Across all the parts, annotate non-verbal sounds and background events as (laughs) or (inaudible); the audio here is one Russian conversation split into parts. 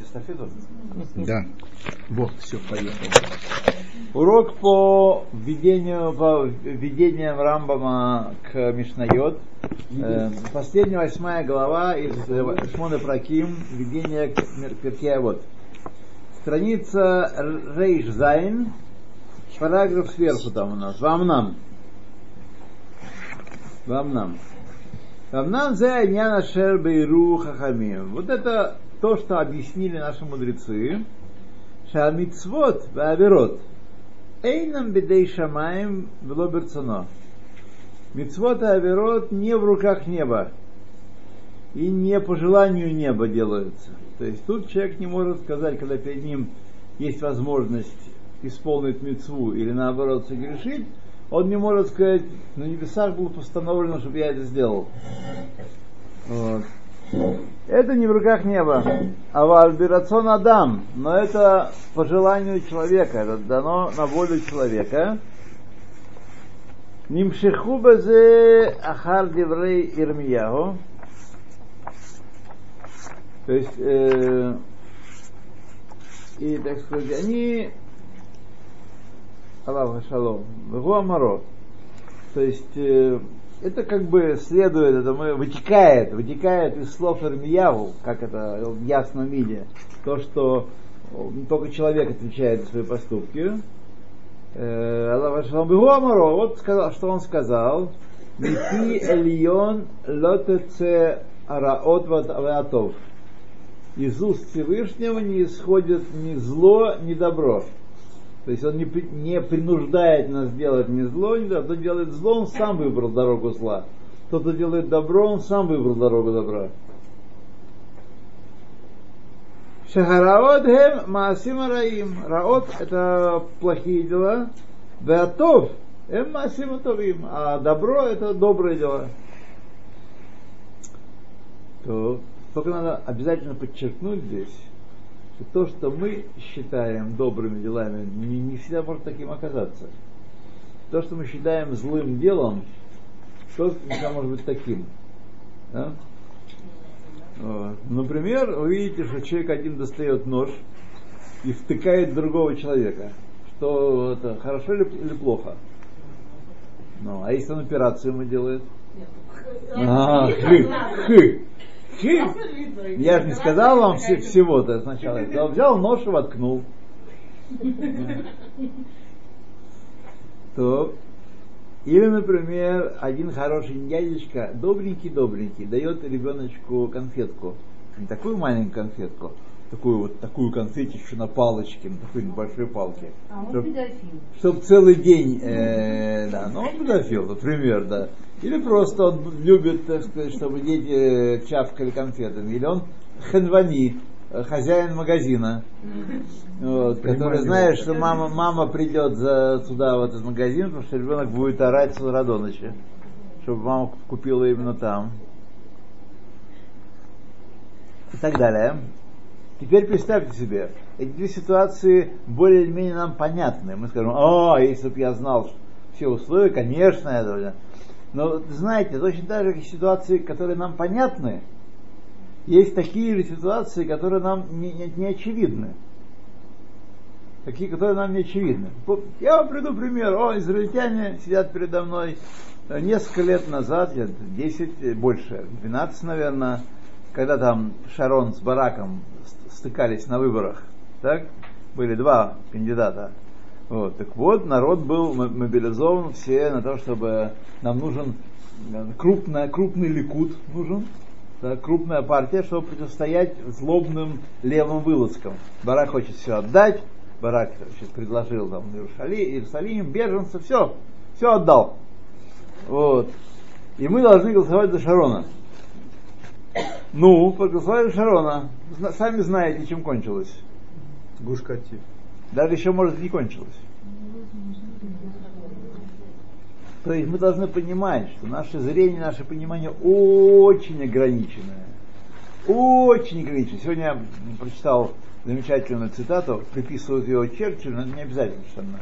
переходить эстафету? Да. Вот, все, поехали. Урок по введению, по введениям Рамбама к Мишнайот. Э, последняя восьмая глава из э, Шмона Праким, введение к Перкеавод. Страница Рейш Зайн, параграф сверху там у нас, вам нам. Вам нам. Вам нам за Няна Шер Бейру Хахамим. Вот это то, что объяснили наши мудрецы. Шамицвот Ваверот. Эйнам бедей шамаем вело берцано. Мицвот и аверот не в руках неба. И не по желанию неба делаются. То есть тут человек не может сказать, когда перед ним есть возможность исполнить мецву или наоборот согрешить, он не может сказать, на небесах было постановлено, чтобы я это сделал. Вот. Это не в руках неба, а в альбирацион Адам, но это по желанию человека, это дано на волю человека. Нимшиху базе ахар диврей Ирмияху. То есть, э, и, так сказать, они Аллаху шалом, Амарот. То есть, э, это как бы следует, это мы, вытекает, вытекает из слов Ирмияву, как это в ясном виде, то, что только человек отвечает за свои поступки. Э, Амаро, вот сказал, что он сказал, Мити Эльон Лотеце Араот Ватов. Из уст Всевышнего не исходит ни зло, ни добро. То есть он не, не принуждает нас делать ни зло, ни добро. Кто делает зло, он сам выбрал дорогу зла. Тот, кто делает добро, он сам выбрал дорогу добра. Шахараот хем маасим раим. Раот это плохие дела. Веатов эм маасим атовим. А добро это добрые дела. То только надо обязательно подчеркнуть здесь, что то, что мы считаем добрыми делами, не, не всегда может таким оказаться. То, что мы считаем злым делом, то всегда может быть таким. Да? Вот. Например, вы видите, что человек один достает нож и втыкает другого человека. Что это хорошо или, или плохо? Ну, а если он операцию ему делает? А, хы, хы. Я же не сказал вам все, всего-то сначала. Я взял нож и воткнул. То, или, например, один хороший дядечка, добренький-добренький, дает ребеночку конфетку. Не такую маленькую конфетку, такую вот такую конфетищу на палочке, на такой небольшой палке. А он Чтоб- педофил. Чтоб целый день, э, да, ну он педофил, например, да. Или просто он любит, так сказать, чтобы дети э, чавкали конфетами. Или он хенвани, э, хозяин магазина, вот, который знает, что мама, мама придет за, сюда, в этот магазин, потому что ребенок будет орать с утра до ночи, чтобы мама купила именно там. И так далее. Теперь представьте себе, эти две ситуации более или менее нам понятны. Мы скажем, о, если бы я знал все условия, конечно, это... Но знаете, точно так же, ситуации, которые нам понятны, есть такие же ситуации, которые нам не, не- не очевидны. Такие, которые нам не очевидны. Я вам приду пример. О, израильтяне сидят передо мной несколько лет назад, лет 10, э, больше, 12, наверное, когда там Шарон с Бараком ст- стыкались на выборах, так? Были два кандидата. Вот, так вот, народ был мо- мобилизован все на то, чтобы нам нужен э, крупная, крупный ликут нужен, да, крупная партия, чтобы противостоять злобным левым вылазкам. Барак хочет все отдать, Барак значит, предложил там Иерусалим, Иерусалим, беженцев, все, все отдал. Вот. И мы должны голосовать за Шарона. Ну, проголосовали за Шарона. Сами знаете, чем кончилось. Гуш Катив. Даже еще, может, не кончилось. То есть мы должны понимать, что наше зрение, наше понимание очень ограниченное. Очень ограниченное. Сегодня я прочитал замечательную цитату, приписывают ее Черчиллю, но не обязательно совершенно.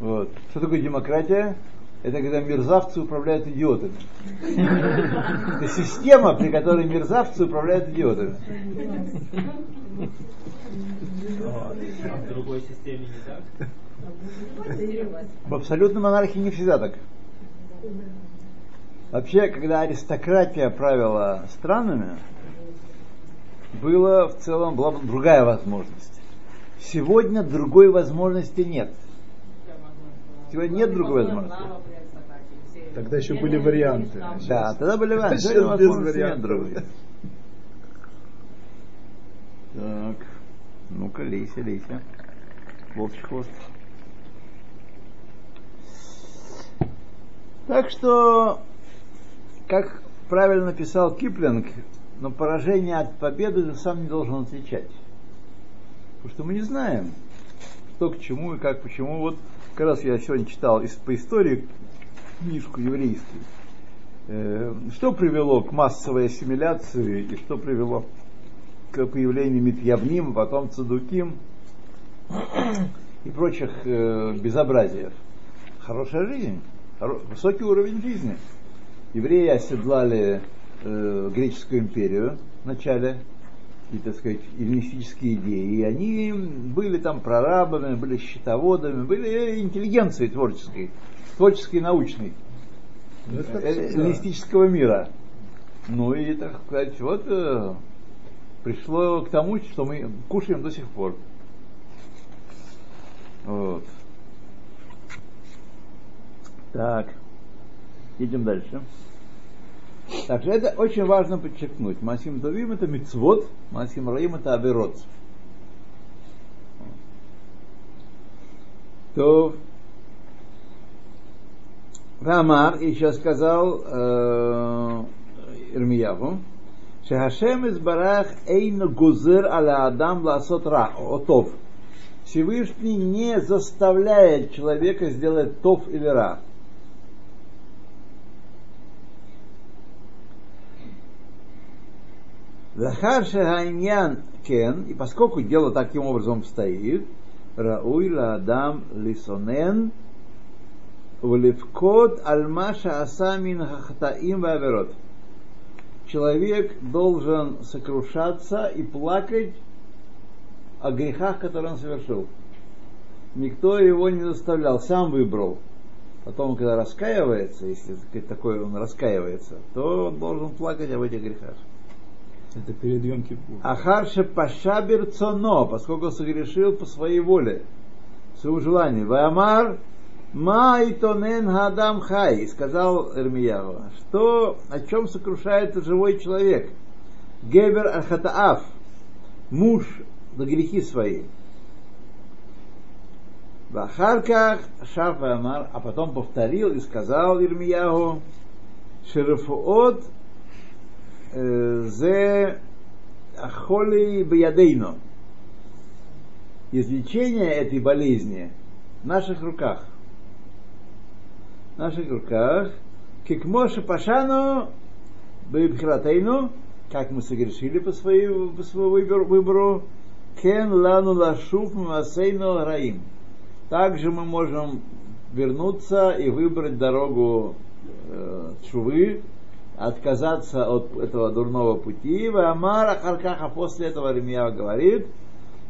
Вот. Что такое демократия? Это когда мерзавцы управляют идиотами. Это система, при которой мерзавцы управляют идиотами. В другой системе не так? В абсолютной монархии не всегда так. Вообще, когда аристократия правила странами, была в целом была другая возможность. Сегодня другой возможности нет. Сегодня нет другой возможности. Тогда еще были варианты. Да, тогда были варианты. Сейчас без вариантов. другой. Так, ну-ка, лейся, лейся. Волчий хвост. Так что, как правильно писал Киплинг, но поражение от победы ты сам не должен отвечать. Потому что мы не знаем, что к чему и как, почему. Вот как раз я сегодня читал из- по истории книжку еврейскую. Э, Что привело к массовой ассимиляции и что привело к появлению Митьявним, потом Цадуким и прочих э, безобразиев. Хорошая жизнь, высокий уровень жизни. Евреи оседлали э, греческую империю в начале, и, так сказать, эллинистические идеи. И они были там прорабами, были счетоводами, были интеллигенцией творческой, творческой и научной Ну, это э, эллинистического мира. Ну и, так сказать, вот э, пришло к тому, что мы кушаем до сих пор. Вот. Так, идем дальше. Так что это очень важно подчеркнуть. Масим Товим это мицвод, Масим Раим это аберот. То Рамар еще сказал э, Ирмияву, Шехашем из Барах Эйн Гузер аля Адам ласот отов. Всевышний не заставляет человека сделать тов или ра. Захар Шахайнян Кен, и поскольку дело таким образом стоит, Рауй Адам Лисонен Улевкот Альмаша Асамин Хахтаим Ваверот. Человек должен сокрушаться и плакать о грехах, которые он совершил. Никто его не заставлял, сам выбрал. Потом, когда раскаивается, если такое он раскаивается, то он должен плакать об этих грехах. Это перед Йом Кипур. Ахарше пашабер цоно, поскольку согрешил по своей воле, своему желанию. Ваамар ма итонен хадам хай, сказал Ирмияву, что, о чем сокрушается живой человек. Гебер архатааф, муж за грехи свои. Вахарках Шаф Амар, а потом повторил и сказал Ирмиягу, Шерафуот э, зе Ахоли Баядейно. Излечение этой болезни в наших руках. В наших руках. Кикмоша Пашану Бейбхиратейну, как мы согрешили по, своей, по своему выбору, выбору, Кен лану лашуф масейну раим. Также мы можем вернуться и выбрать дорогу э, чувы, отказаться от этого дурного пути. Амар Ахаркаха после этого Ремьява говорит,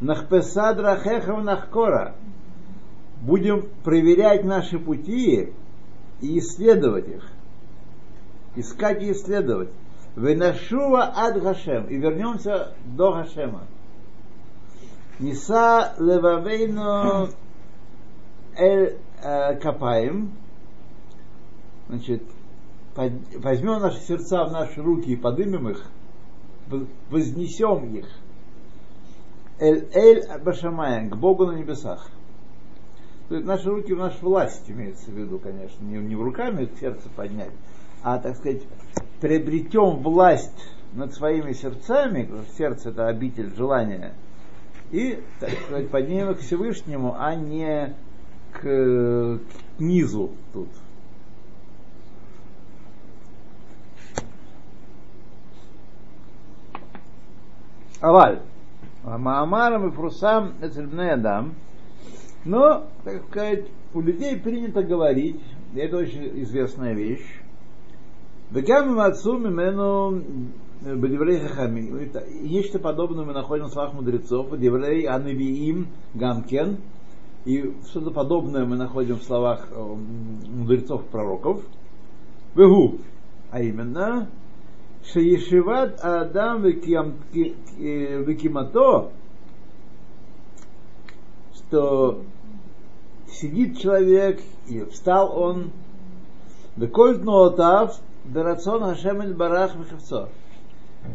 Нахпесад рахехам нахкора. Будем проверять наши пути и исследовать их. Искать и исследовать. Венашува ад Гашем. И вернемся до Гашема. Ниса левавейну эль э, капаем. Значит, возьмем наши сердца в наши руки и подымем их, вознесем их. Эль эль башамаем, к Богу на небесах. То есть наши руки в нашу власть имеется в виду, конечно, не, не в руками сердце поднять, а, так сказать, приобретем власть над своими сердцами, сердце это обитель желания, и, так сказать, поднимем их к Всевышнему, а не к, к низу тут. Аваль. Маамарам и Фрусам Эцельбней Адам. Но, так сказать, у людей принято говорить, и это очень известная вещь, Вегам мацу мимену э, Бадеврей Хахами. Это Нечто подобное мы находим в словах мудрецов. Бадеврей Анавиим Гамкен. И что-то подобное мы находим в словах э, мудрецов пророков. Вегу. А именно, Шеешиват Адам Викимато, что сидит человек, и встал он, Бекольт Ноотав, Берацон Хашем Барах Михавцо.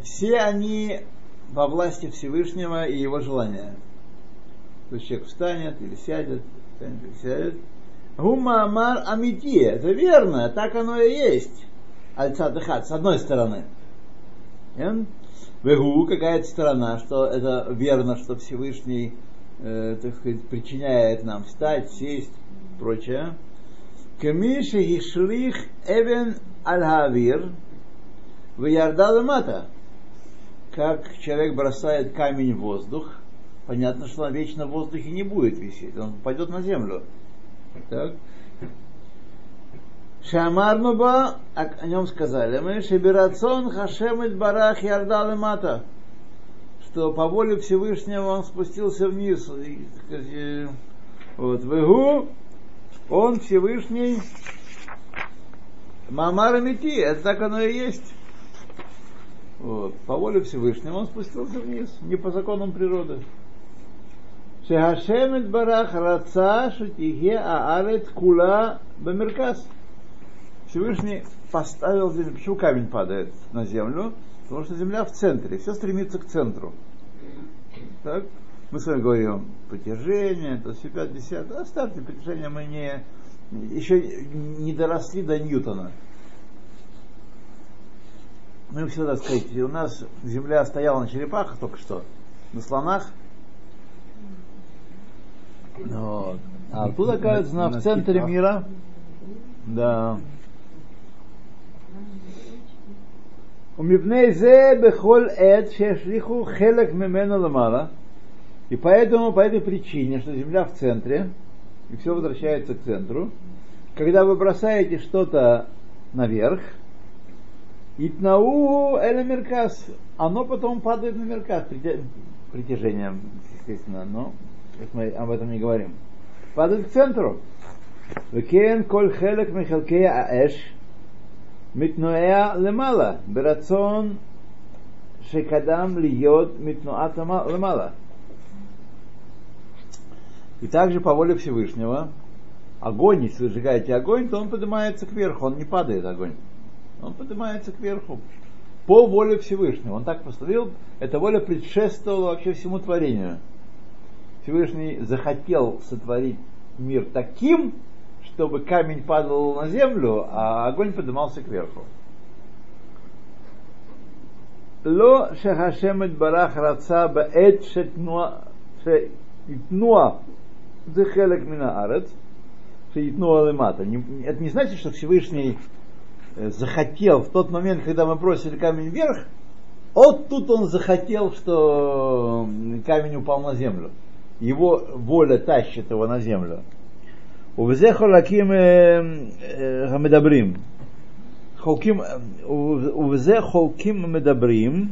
Все они во власти Всевышнего и его желания. То есть человек встанет или сядет, встанет или сядет. Гума Амар Амити, это верно, так оно и есть. Альцадыхат, с одной стороны. Вегу, какая-то сторона, что это верно, что Всевышний, э, так сказать, причиняет нам встать, сесть, прочее. Камиши Ишрих Эвен Аль-Хавир в Ярдал Как человек бросает камень в воздух, понятно, что он вечно в воздухе не будет висеть, он пойдет на землю. Так? Шамарну ба, о нем сказали мы, Шибирацон Хашемет Барах Ярдал Мата, что по воле Всевышнего он спустился вниз. И, сказать, вот, Вегу, он Всевышний, Мамара Мити, это так оно и есть. Вот, по воле Всевышнего он спустился вниз, не по законам природы. Шехашемет Барах Раца Шутихе Аарет Кула Бамеркас. Всевышний поставил землю. Почему камень падает на землю? Потому что земля в центре, все стремится к центру. Так? Мы с вами говорим притяжение, то все 50. Оставьте притяжение, мы не, еще не доросли до Ньютона. Мы всегда сказать, у нас земля стояла на черепахах только что, на слонах. Вот. А тут, оказывается, в центре мира. Да. Умивней зе бехоль эд шешлиху хелек мемену ламала. И поэтому, по этой причине, что земля в центре, и все возвращается к центру, когда вы бросаете что-то наверх, Итнау эль меркас, оно потом падает на меркас притяжением, естественно, но мы об этом не говорим. Падает к центру. Векен коль хелек михалкея аэш, מתנועע למעלה, ברצון שקדם להיות מתנועת למעלה. И также по воле Всевышнего, огонь, если вы сжигаете огонь, то он поднимается кверху, он не падает огонь. Он поднимается кверху. По воле Всевышнего. Он так поступил, эта воля предшествовала вообще всему творению. Всевышний захотел сотворить мир таким, чтобы камень падал на землю, а огонь поднимался кверху. Ло шахашемет барах раца баэт шетнуа дехелек мина арец шейтнуа лемата. Это не значит, что Всевышний э, захотел в тот момент, когда мы бросили камень вверх, вот тут он захотел, что камень упал на землю. Его воля тащит его на землю. ובזה חולקים המדברים. חולקים, ובזה חולקים המדברים,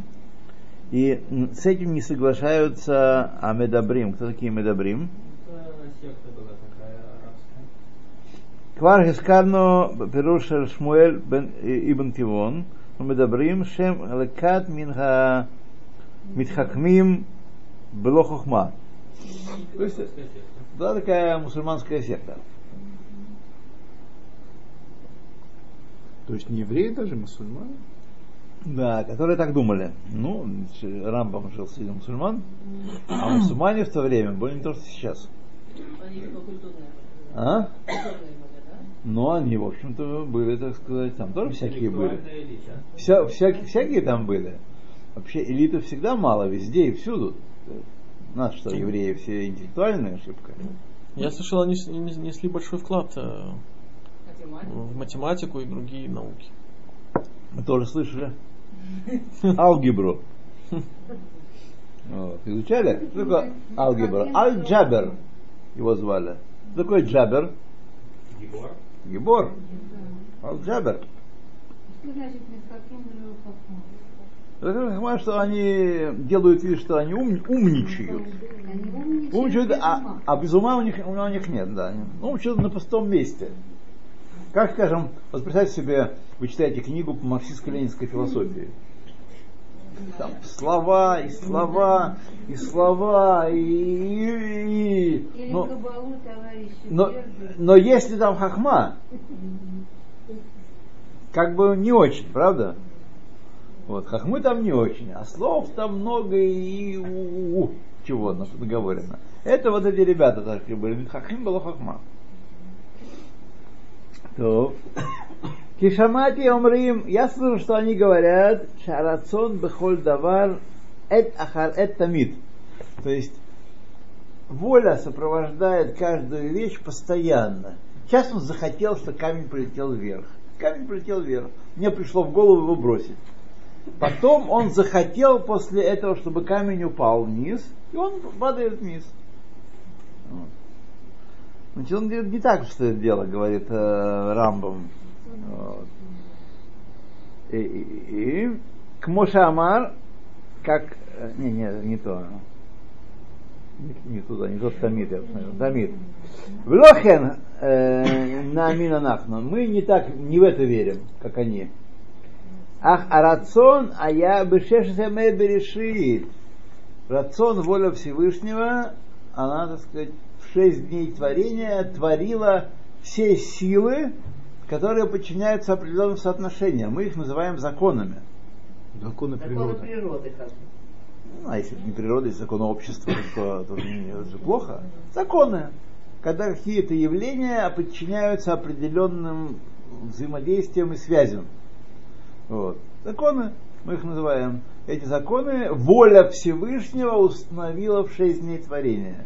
и с этим не соглашаются Амедабрим. Кто такие Медабрим? Квар Хискарно Перуш Шмуэль бен Ибн Тивон, Медабрим Шем Лекат Минха Митхакмим Бело Хохма. Была такая мусульманская секта. То есть не евреи даже, мусульмане? Да, которые так думали. Ну, Рамбам жил среди мусульман, а мусульмане в то время были не то, что сейчас. А? Но они, в общем-то, были, так сказать, там тоже всякие были. Вся, всякие, всякие там были. Вообще элиты всегда мало, везде и всюду. Нас что, евреи все интеллектуальная ошибка? Я слышал, они несли большой вклад э, в математику и другие науки. Мы тоже слышали. Алгебру. Вот. Изучали? Что такое алгебра? Аль-Джабер его звали. Что такое Джабер? Гибор. Гибор. Аль-Джабер. Хахма, что они делают вид, что они ум, умничают. Умничают, а, а без ума у них, у них нет, да. Умничают на пустом месте. Как, скажем, вот представьте себе, вы читаете книгу по марксистско-ленинской философии. Там слова и слова и слова и, и, и но, но, но если там хахма, как бы не очень, правда? Вот, хахмы там не очень, а слов там много и у, у, чего наговорено. Это вот эти ребята, так были, хахим было хахма. То. Кишамати омрим, я слышу, что они говорят, шарацон бехоль давар эт ахар эт тамид. То есть воля сопровождает каждую вещь постоянно. Сейчас он захотел, что камень полетел вверх. Камень полетел вверх. Мне пришло в голову его бросить. Потом он захотел после этого, чтобы камень упал вниз, и он падает вниз. Значит, он говорит, не так, что это дело, говорит э, Рамбом. Вот. И, и, и к Мошамар, как... Э, не, не, не то. Не, не туда, не тот Тамид, я посмотрел. Тамид. В Лохен э, на Амина Нахну. Мы не так, не в это верим, как они. Ах, а рацион, а я бы берешит. Рацион, воля Всевышнего, она, так сказать, в шесть дней творения творила все силы, которые подчиняются определенным соотношениям. Мы их называем законами. Законы, природы. Законы природы как Ну, а если не природа, если законы общества, то, то, то это же плохо. Законы. Когда какие-то явления подчиняются определенным взаимодействиям и связям. Вот. Законы, мы их называем. Эти законы воля Всевышнего установила в шесть дней творения.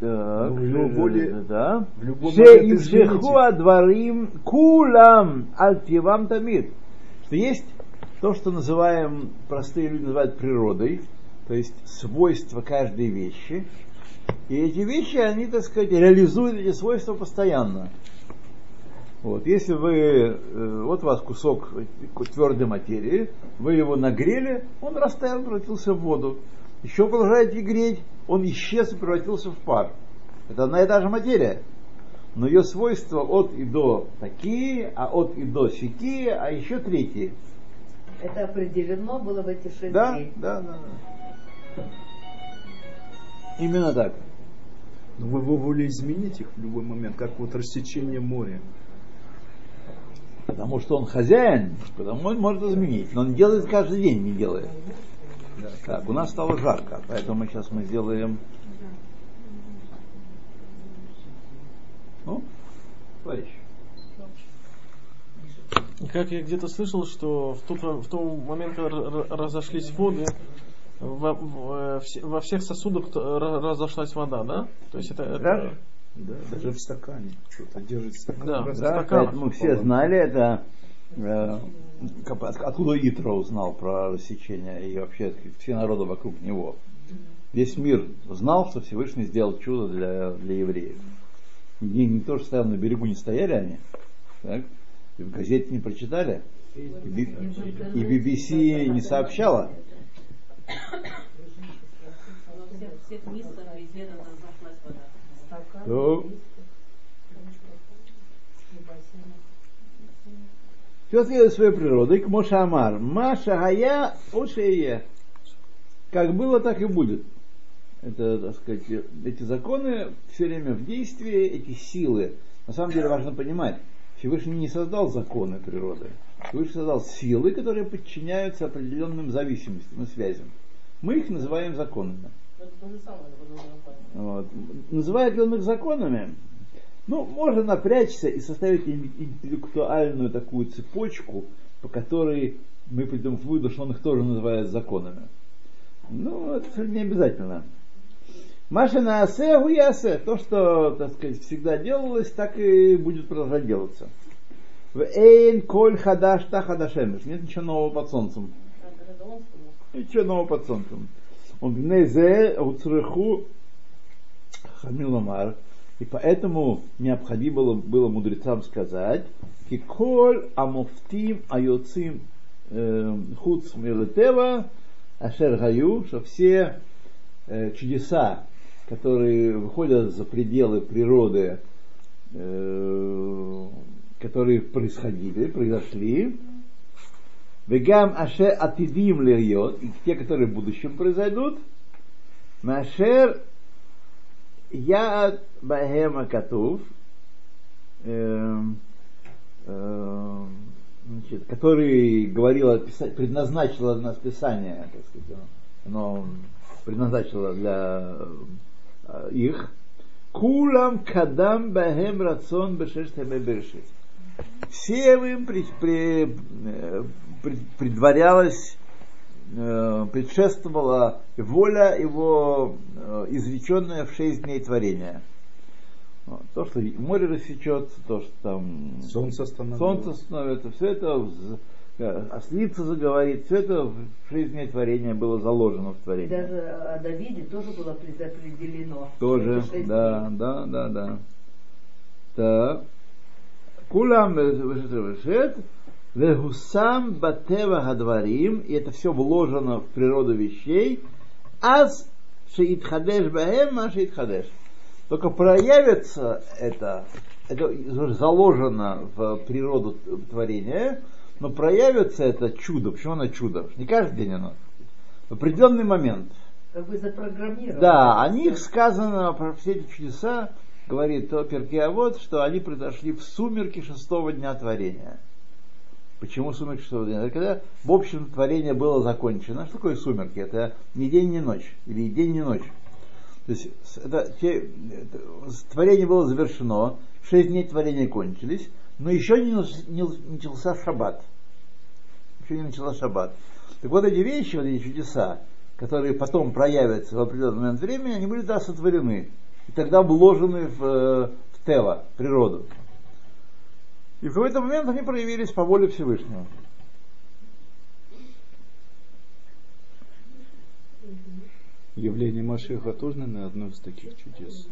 Так, Ну, в его воле- да. в любом Шеивжеху дворим кулам альтивам тамид. Что есть то, что называем, простые люди называют природой, то есть свойства каждой вещи. И эти вещи, они, так сказать, реализуют эти свойства постоянно. Вот, если вы, э, вот у вас кусок твердой материи, вы его нагрели, он растаял, превратился в воду. Еще продолжаете греть, он исчез и превратился в пар. Это одна и та же материя. Но ее свойства от и до такие, а от и до сякие, а еще третьи. Это определено было в эти шесть Да, дней. да, да, да. Именно так. Но в его воле изменить их в любой момент, как вот рассечение моря. Потому что он хозяин, потому он может изменить. Но он делает каждый день, не делает. Так, у нас стало жарко, поэтому сейчас мы сделаем... Ну, товарищ. Как я где-то слышал, что в тот, в тот момент, когда разошлись воды, во, в- все- во всех сосудах разошлась вода, да? То есть это, это- Да? Да, даже в стакане. Что-то держит стакан. Да, Да, стаканах поэтому все знали это. э, откуда Итро узнал про рассечение и вообще все народы вокруг него. Весь мир знал, что Всевышний сделал чудо для, для евреев. Не, не то, что стоял на берегу, не стояли они. Так? И в газете не прочитали. И, и BBC не сообщала. То все следует своей природой, к Мошамар. Маша Гая Ошея. Как было, так и будет. Это, так сказать, эти законы все время в действии, эти силы. На самом деле важно понимать, Всевышний не создал законы природы. Всевышний создал силы, которые подчиняются определенным зависимостям и связям. Мы их называем законами. Было Вот. Называют ли он их законами? Ну, можно напрячься и составить ин- интеллектуальную такую цепочку, по которой мы придем к выводу, что он их тоже называет законами. Ну, это не обязательно. Маша на асе. То, что, так сказать, всегда делалось, так и будет продолжать делаться. В эйн коль хадаш та хадашемеш. Нет ничего нового под солнцем. Ничего нового под солнцем. Он бнезе уцреху Хамил Мамар, и поэтому необходимо было, было мудрецам сказать, Киколь амуфтим айоцим э, хуц милетева ашер гаю, что все э, чудеса, которые выходят за пределы природы, э, которые происходили, произошли, вегам аше атидим льет, и те, которые в будущем произойдут, машер я бахема катув, эм, эм, значит, который говорил, предназначило нас Писание, так сказать, оно предназначило для э, их, кулам кадам бахем рацион бешештаме берешит. Им при, при, э, при, предварялось Э, предшествовала воля его э, изреченная в шесть дней творения. То, что море рассечется, то, что там солнце становится, солнце становится все это ослица заговорит, все это в шесть дней творения было заложено в творении. Даже о Давиде тоже было предопределено. Тоже, да, да, да, да. Так. Кулам вышет, Вегусам батева гадварим, и это все вложено в природу вещей, аз шеитхадеш баэм, а шеитхадеш. Только проявится это, это заложено в природу творения, но проявится это чудо. Почему оно чудо? Не каждый день оно. В определенный момент. Как бы запрограммировано. Да, о них сказано, про все эти чудеса, говорит то вот, что они произошли в сумерки шестого дня творения. Почему сумерки шестого дня? Это когда, в общем, творение было закончено. Что такое сумерки? Это не день, не ночь. Или день, не ночь. То есть это, те, это, творение было завершено, шесть дней творения кончились, но еще не, не начался шаббат. Еще не начался шаббат. Так вот эти вещи, вот эти чудеса, которые потом проявятся в определенный момент времени, они были да, сотворены. И тогда вложены в, в тело, в природу. И в какой-то момент они проявились по воле Всевышнего. Явление Машеха тоже, наверное, одно из таких чудес.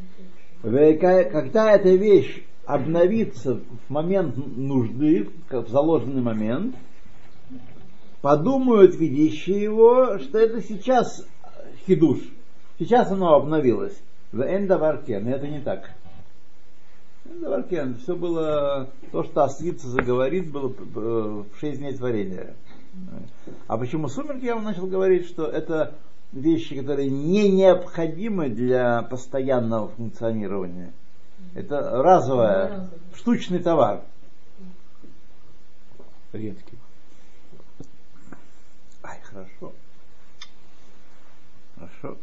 Когда эта вещь обновится в момент нужды, в заложенный момент, подумают видящие его, что это сейчас хидуш, сейчас оно обновилось. В эндаварке, но это не так. Даваркен, все было, то, что ослица заговорит, было в шесть дней творения. А почему сумерки, я вам начал говорить, что это вещи, которые не необходимы для постоянного функционирования. Это разовое, штучный товар. Редкий. Ай, хорошо. Хорошо.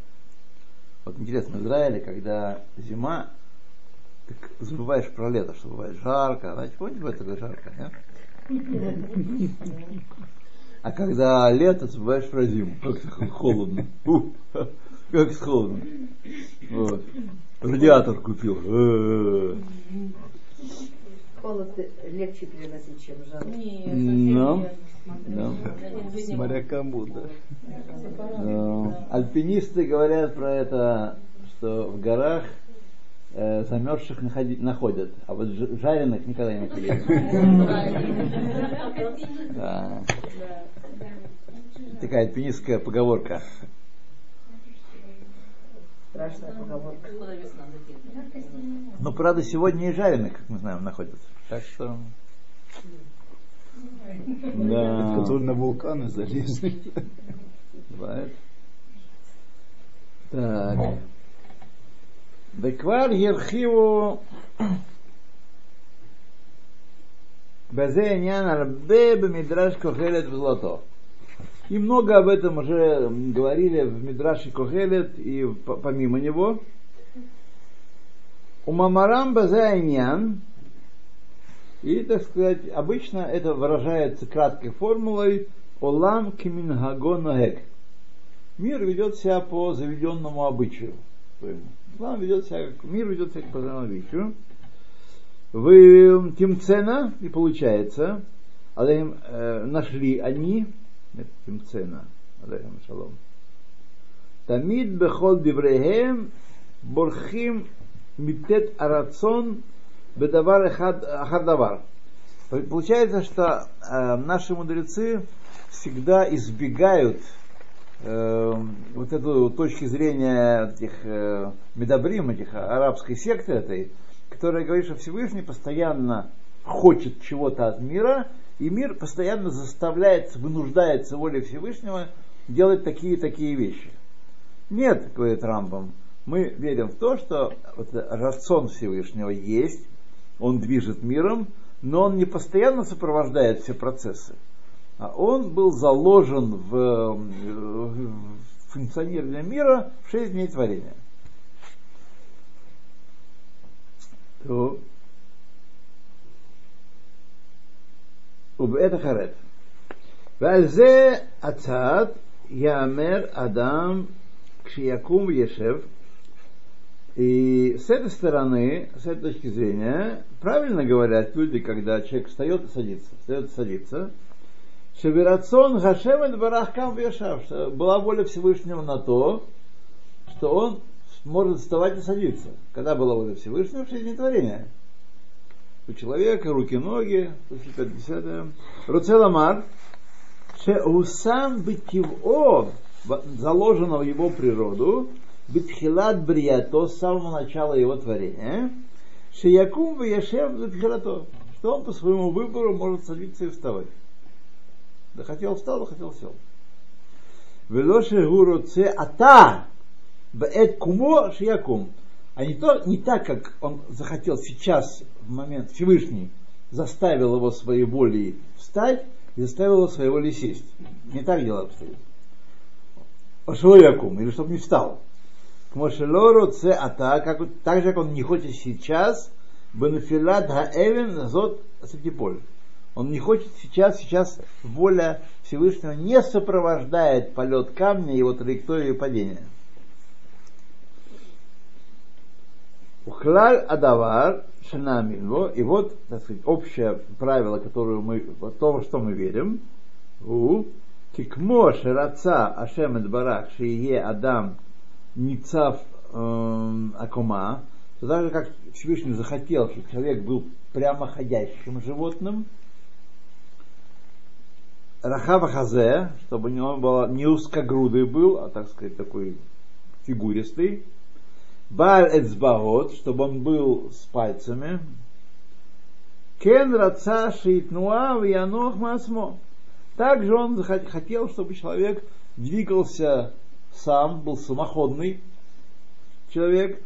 Вот интересно, в Израиле, когда зима, так забываешь про лето, что бывает жарко. Знаете, помните, бывает такое жарко, нет? А когда лето, забываешь про зиму. Как холодно. Фу, как холодно. Вот. Радиатор купил. Холод легче переносить, чем жару. Ну, да. Смотря кому, да. Э, Альпинисты говорят про это, что в горах э, замерзших находи, находят, а вот жареных никогда не находили. Да. Такая альпинистская поговорка. Страшная поговорка. Но, правда, сегодня и жареных, как мы знаем, находят. Так что... Да. Которые на вулканы залезли. Бывает. Так. Деквар Ерхиву Базе Нян Арбе Бамидраш Кохелет в золото. И много об этом уже говорили в Мидраше Кохелет и помимо него. У Мамарам Базайнян и, так сказать, обычно это выражается краткой формулой Олам Кимингагонагек. Мир ведет себя по заведенному обычаю. Ислам ведет себя, мир ведет себя по законному вещу. Вы Тимцена, и получается, алейхим, э, нашли они, это Тимцена, алейхим шалом, Тамид бехол диврехем борхим митет арацон бедавар эхад- ахардавар. Получается, что э, наши мудрецы всегда избегают э, вот эту точки зрения этих э, медобрим, этих арабской секты этой, которая говорит, что Всевышний постоянно хочет чего-то от мира, и мир постоянно заставляется, вынуждается волей Всевышнего делать такие и такие вещи. Нет, говорит Рамбам, мы верим в то, что вот рацион Всевышнего есть, он движет миром, но он не постоянно сопровождает все процессы. А он был заложен в, э, в функционирование мира в шесть дней творения. То ובעת החרב. ועל זה הצד יאמר אדם כשיקום וישב. и с этой стороны, с этой точки зрения, правильно говорят люди, когда человек встает и садится, встает и садится, Шеверацон Хашем и Барахкам Вешав, была воля Всевышнего на то, что он может вставать и садиться. Когда была воля Всевышнего в жизни творения. У человека руки, ноги, 50 Руцеламар, Шеусам Битиво, заложено в его природу, Битхилат Бриято, с самого начала его творения, Шеякум Ваяшев Битхилато, что он по своему выбору может садиться и вставать. Да хотел встал, да хотел сел. Велоши гуруце ата бэт кумо шиякум. А не, то, не так, как он захотел сейчас, в момент Всевышний, заставил его своей волей встать и заставил его своей волей сесть. Не так дело обстоит. Шиякум, или чтобы не встал. Кмошелору це ата, как, так же, как он не хочет сейчас, бенефилат хаэвен зот сатиполь. Он не хочет сейчас, сейчас воля Всевышнего не сопровождает полет камня и его траекторию падения. Ухлаль адавар шанаминво, и вот, так сказать, общее правило, которое мы, то, что мы верим, у кикмо шераца ашем эдбарах шие адам ницав эм, акума, то даже как Всевышний захотел, чтобы человек был прямоходящим животным, Рахава Хазе, чтобы него было не узкогрудый был, а так сказать такой фигуристый. Баль Эцбаот, чтобы он был с пальцами. Кен Раца Шейтнуа Янох Масмо. Также он хотел, чтобы человек двигался сам, был самоходный человек.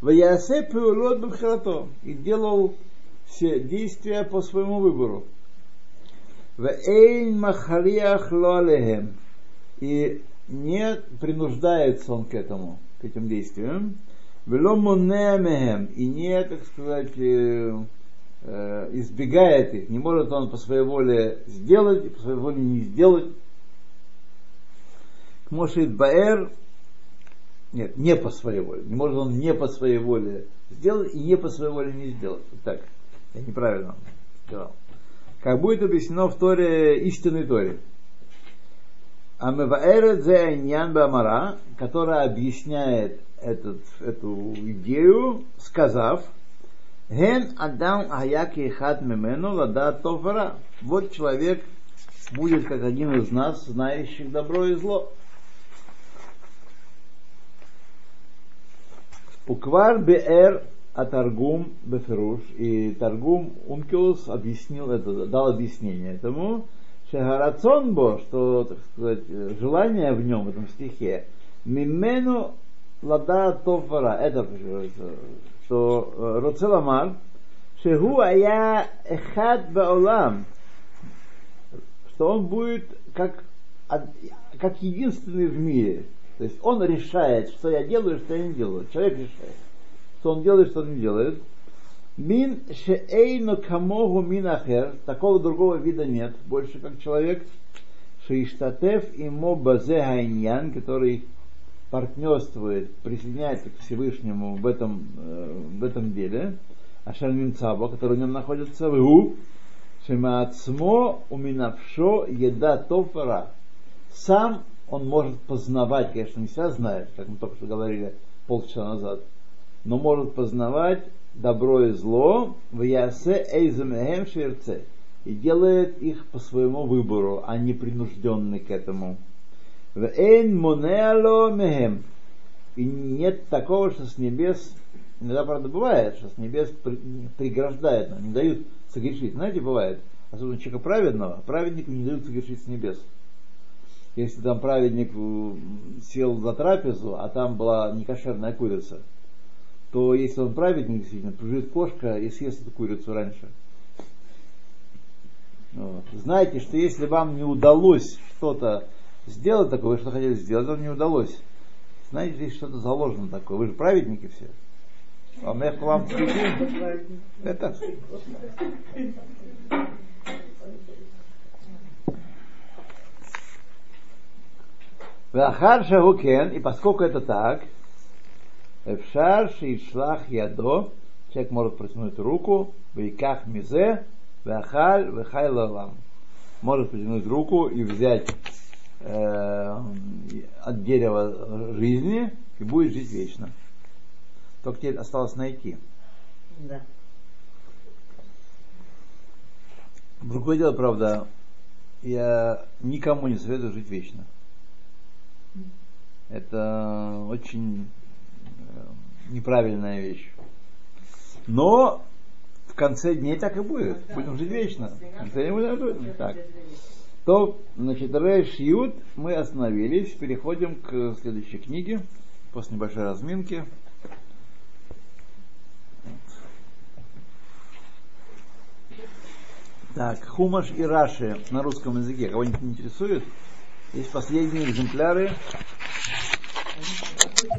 Ваясе Пеулот. И делал все действия по своему выбору. Вейн махариах. И не принуждается он к этому, к этим действиям. Веломунемехем. И не, так сказать, избегает их. Не может он по своей воле сделать, по своей воле не сделать. Кмошит Баэр, нет, не по своей воле. Не может он не по своей воле сделать и не по своей воле не сделать. Вот так. Я неправильно сказал как будет объяснено в Торе, истинной Торе. Амеваэрет зе иньян бамара, которая объясняет этот, эту идею, сказав, Ген адам аяки хат мемену лада тофара. Вот человек будет как один из нас, знающих добро и зло. Уквар беэр а Таргум Беферуш, и Таргум Умкиус объяснил это, дал объяснение этому, Шегарацон Бо, что, так сказать, желание в нем, в этом стихе, Мимену Лада Тофара, это что Роцеламар, Шегу Ая Эхад Баолам, что он будет как, как единственный в мире. То есть он решает, что я делаю, что я не делаю. Человек решает что он делает, что он не делает. Мин шеэйну камогу мин ахер, такого другого вида нет, больше как человек, шииштатев имо базе хайньян, который партнерствует, присоединяется к Всевышнему в этом, э, в этом деле, Ашер Мимцаба, который в нем находится, в Шемаацмо уминавшо еда тофара. Сам он может познавать, конечно, не всегда знает, как мы только что говорили полчаса назад, но может познавать добро и зло в ясе эйзамехем шерце и делает их по своему выбору, а не принужденный к этому. В эйн монеало мехем. И нет такого, что с небес, иногда, правда, бывает, что с небес преграждает не дают согрешить. Знаете, бывает, особенно человека праведного, праведнику не дают согрешить с небес. Если там праведник э, сел за трапезу, а там была некошерная курица, то если он праведник, действительно, прибежит кошка и съест эту курицу раньше. Вот. Знаете, что если вам не удалось что-то сделать такое, вы что хотели сделать, вам не удалось. Знаете, здесь что-то заложено такое. Вы же праведники все. А мне к вам. (laughs) Это. (laughs) Вахар Шагукен, и поскольку это так, Эфшар Шишлах Ядо, человек может протянуть руку, Вейках Мизе, Вахаль Вехай Лалам. Может протянуть руку и взять э, от дерева жизни и будет жить вечно. Только теперь осталось найти. Да. Другое дело, правда, я никому не советую жить вечно. Это очень э, неправильная вещь. Но в конце дней так и будет. Будем жить вечно. Будем. Так. То, значит, Рэш Ют, мы остановились, переходим к следующей книге, после небольшой разминки. Так, Хумаш и Раши на русском языке. Кого-нибудь интересует? Есть последние экземпляры